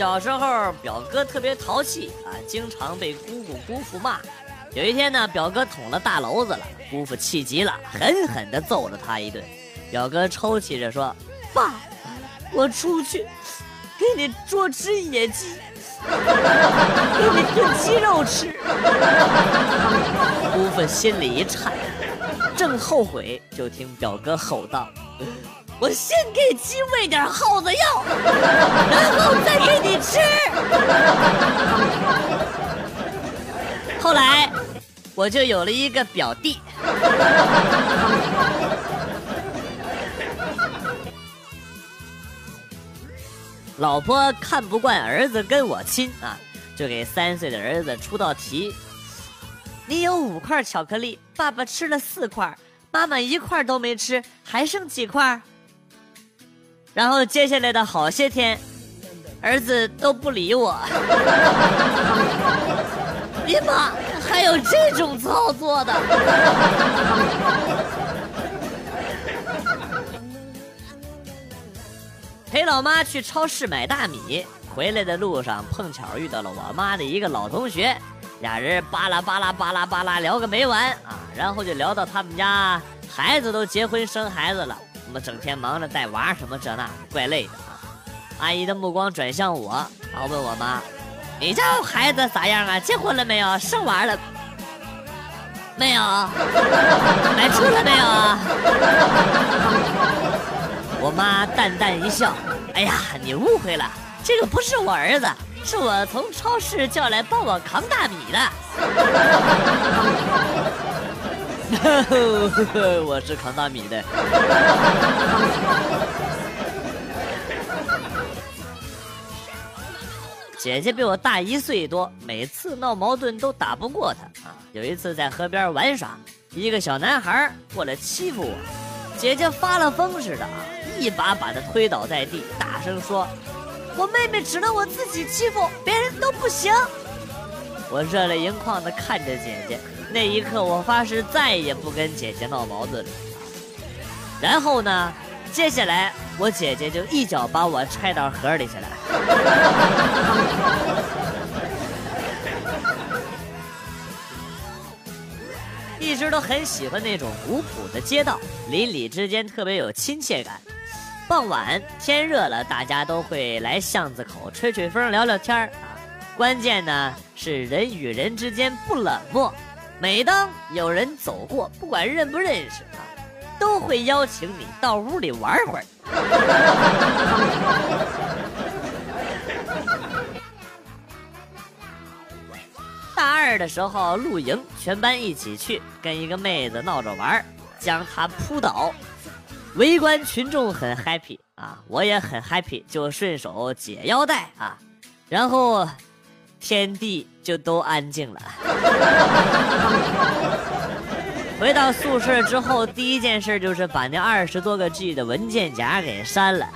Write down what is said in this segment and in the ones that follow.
小时候表哥特别淘气啊，经常被姑姑姑父骂。有一天呢，表哥捅了大娄子了，姑父气急了，狠狠地揍了他一顿。表哥抽泣着说：“爸，我出去给你捉只野鸡，给你炖鸡肉吃。”姑父心里一颤，正后悔，就听表哥吼道。我先给鸡喂点耗子药，然后再给你吃。后来，我就有了一个表弟。老婆看不惯儿子跟我亲啊，就给三岁的儿子出道题：你有五块巧克力，爸爸吃了四块，妈妈一块都没吃，还剩几块？然后接下来的好些天，儿子都不理我。你妈，还有这种操作的？陪老妈去超市买大米，回来的路上碰巧遇到了我妈的一个老同学，俩人巴拉巴拉巴拉巴拉聊个没完啊，然后就聊到他们家孩子都结婚生孩子了。我们整天忙着带娃什么这那，怪累的啊！阿姨的目光转向我，然后，问我妈：“你家孩子咋样啊？结婚了没有？生娃了没有？买车了没有啊？”我妈淡淡一笑：“哎呀，你误会了，这个不是我儿子，是我从超市叫来帮我扛大米的。” 我是扛大米的。姐姐比我大一岁多，每次闹矛盾都打不过她啊。有一次在河边玩耍，一个小男孩过来欺负我，姐姐发了疯似的啊，一把把他推倒在地，大声说：“我妹妹只能我自己欺负，别人都不行。”我热泪盈眶的看着姐姐。那一刻，我发誓再也不跟姐姐闹矛盾了。然后呢，接下来我姐姐就一脚把我踹到河里去了。一直都很喜欢那种古朴的街道，邻里之间特别有亲切感。傍晚天热了，大家都会来巷子口吹吹风、聊聊天儿啊。关键呢是人与人之间不冷漠。每当有人走过，不管认不认识啊，都会邀请你到屋里玩会儿。大二的时候露营，全班一起去，跟一个妹子闹着玩，将她扑倒，围观群众很 happy 啊，我也很 happy，就顺手解腰带啊，然后。天地就都安静了。回到宿舍之后，第一件事就是把那二十多个 G 的文件夹给删了。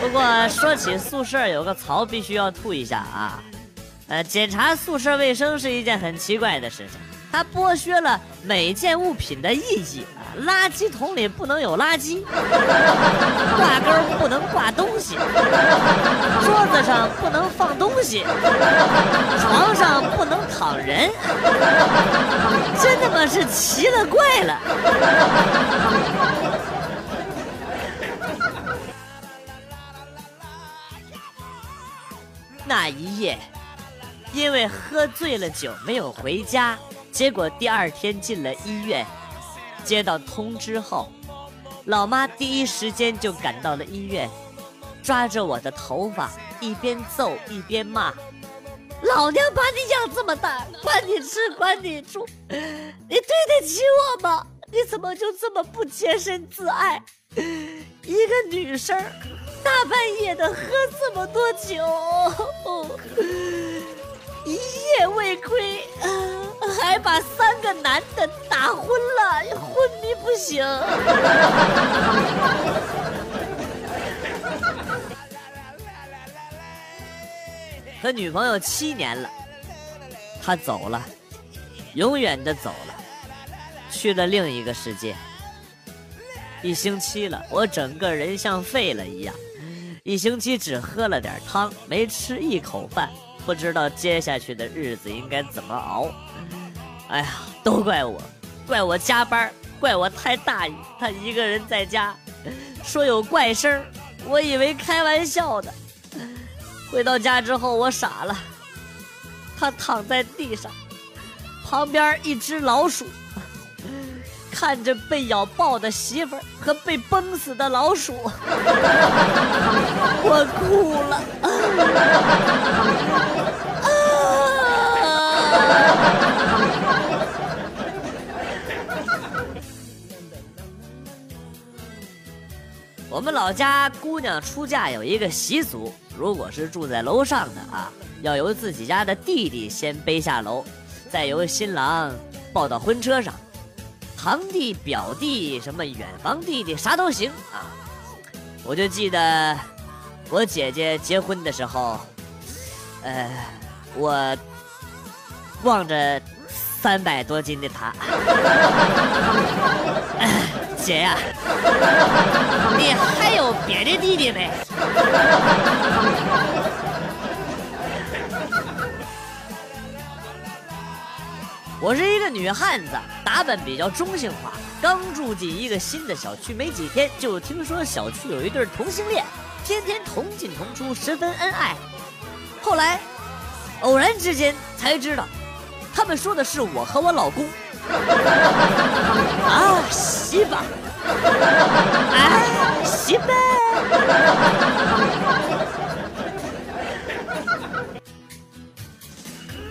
不过说起宿舍，有个槽必须要吐一下啊！呃，检查宿舍卫生是一件很奇怪的事情，它剥削了每件物品的意义。垃圾桶里不能有垃圾，挂钩不能挂东西，桌子上不能放东西，床上不能躺人，真他妈是奇了怪了。那一夜，因为喝醉了酒没有回家，结果第二天进了医院。接到通知后，老妈第一时间就赶到了医院，抓着我的头发，一边揍一边骂：“老娘把你养这么大，管你吃管你住，你对得起我吗？你怎么就这么不洁身自爱？一个女生，大半夜的喝这么多酒，一夜未归。”还把三个男的打昏了，昏迷不醒。和女朋友七年了，他走了，永远的走了，去了另一个世界。一星期了，我整个人像废了一样，一星期只喝了点汤，没吃一口饭，不知道接下去的日子应该怎么熬。哎呀，都怪我，怪我加班，怪我太大意。他一个人在家，说有怪声，我以为开玩笑的。回到家之后，我傻了，他躺在地上，旁边一只老鼠。看着被咬爆的媳妇和被崩死的老鼠，我哭了。啊 我们老家姑娘出嫁有一个习俗，如果是住在楼上的啊，要由自己家的弟弟先背下楼，再由新郎抱到婚车上。堂弟、表弟，什么远房弟弟，啥都行啊！我就记得我姐姐结婚的时候，呃，我望着三百多斤的她，姐呀，你还有别的弟弟没？我是一个女汉子，打扮比较中性化。刚住进一个新的小区没几天，就听说小区有一对同性恋，天天同进同出，十分恩爱。后来，偶然之间才知道，他们说的是我和我老公。啊，媳妇！哎，媳妇！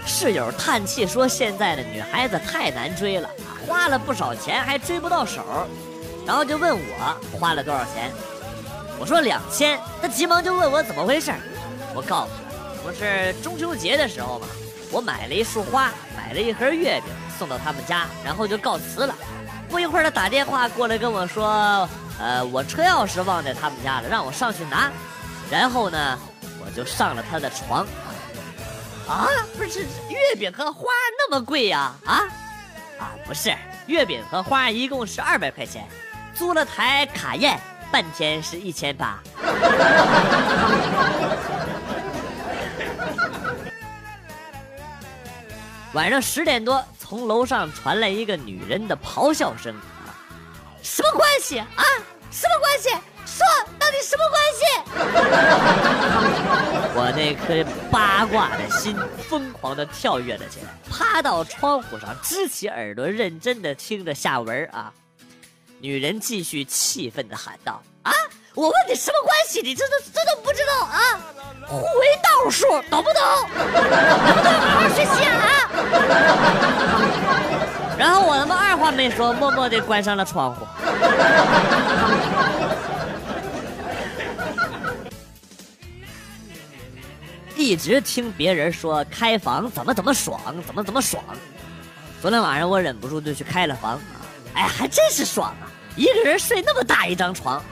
室友叹气说：“现在的女孩子太难追了，花了不少钱还追不到手。”然后就问我花了多少钱，我说两千。他急忙就问我怎么回事，我告诉他，不是中秋节的时候嘛，我买了一束花，买了一盒月饼送到他们家，然后就告辞了。不一会儿他打电话过来跟我说：“呃，我车钥匙忘在他们家了，让我上去拿。”然后呢，我就上了他的床。啊，不是月饼和花那么贵呀？啊，啊，不是，月饼和花一共是二百块钱，租了台卡宴，半天是一千八。晚上十点多，从楼上传来一个女人的咆哮声，啊，什么关系啊？什么关系？说到底什么关系？我那颗八卦的心疯狂的跳跃了起来，趴到窗户上，支起耳朵，认真的听着下文啊。女人继续气愤的喊道：“啊，我问你什么关系？你这都这都不知道啊？互为倒数，懂不懂？能不能好好学习啊？”然后我他妈二话没说，默默的关上了窗户。一直听别人说开房怎么怎么爽，怎么怎么爽。昨天晚上我忍不住就去开了房，哎，还真是爽啊！一个人睡那么大一张床。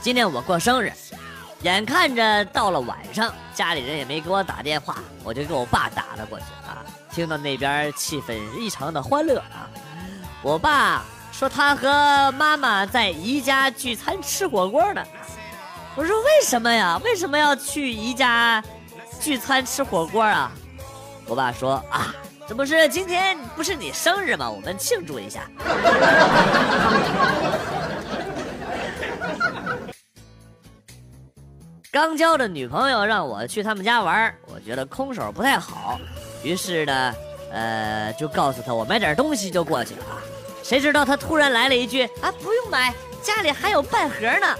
今天我过生日，眼看着到了晚上，家里人也没给我打电话，我就给我爸打了过去啊。听到那边气氛异常的欢乐啊，我爸。说他和妈妈在姨家聚餐吃火锅呢。我说为什么呀？为什么要去姨家聚餐吃火锅啊？我爸说啊，这不是今天不是你生日吗？我们庆祝一下。刚交的女朋友让我去他们家玩，我觉得空手不太好，于是呢，呃，就告诉他我买点东西就过去了。谁知道他突然来了一句：“啊，不用买，家里还有半盒呢。”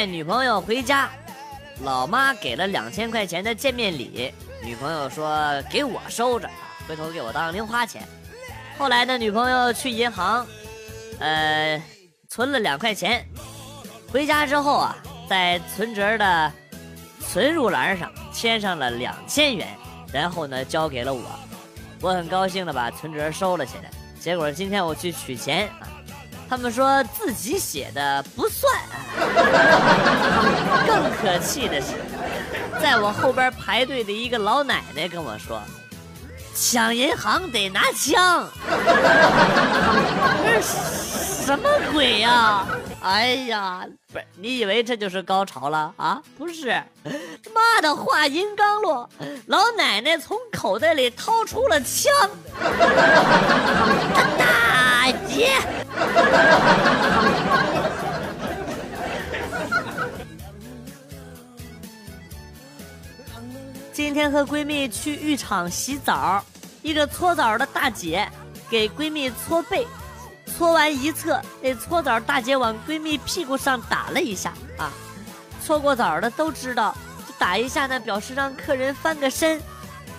带女朋友回家，老妈给了两千块钱的见面礼，女朋友说给我收着，回头给我当零花钱。后来呢，女朋友去银行，呃，存了两块钱，回家之后啊。在存折的存入栏上签上了两千元，然后呢交给了我，我很高兴的把存折收了起来。结果今天我去取钱，他们说自己写的不算。更可气的是，在我后边排队的一个老奶奶跟我说：“抢银行得拿枪。”这是什么鬼呀？哎呀，不是，你以为这就是高潮了啊？不是，妈的，话音刚落，老奶奶从口袋里掏出了枪，大姐。今天和闺蜜去浴场洗澡，一个搓澡的大姐给闺蜜搓背。搓完一侧，那搓澡大姐往闺蜜屁股上打了一下啊！搓过澡的都知道，打一下呢，表示让客人翻个身。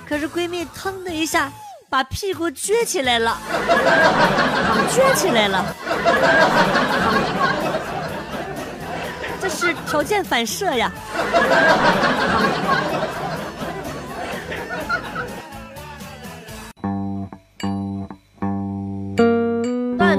可是闺蜜腾的一下把屁股撅起来了，撅起来了，这是条件反射呀！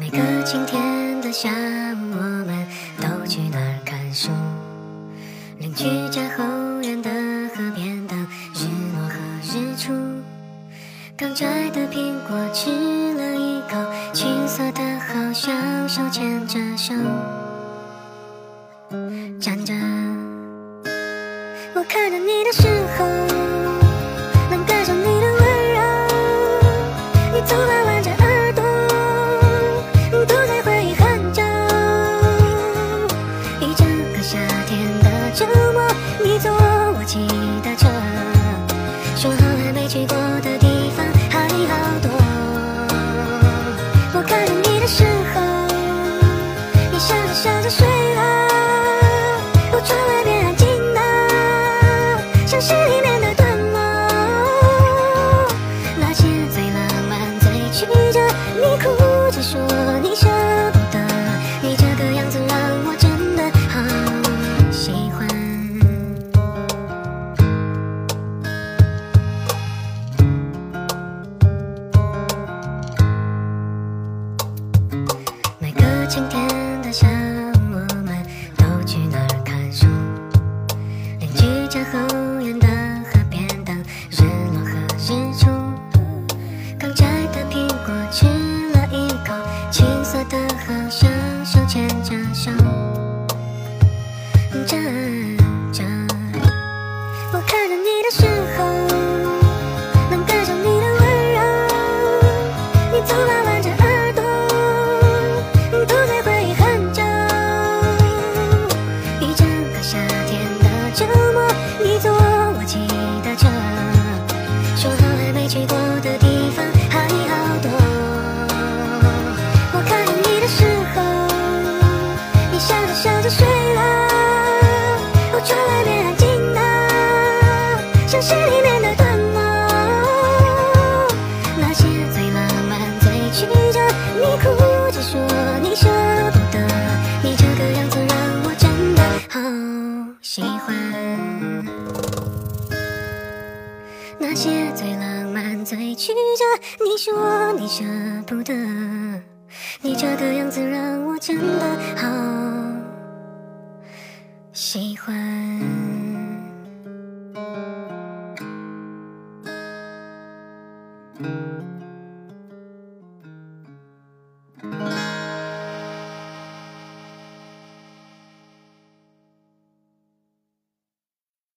每个晴天的下午是说。那些最浪漫、最曲折，你是我，你舍不得，你这个样子让我真的好。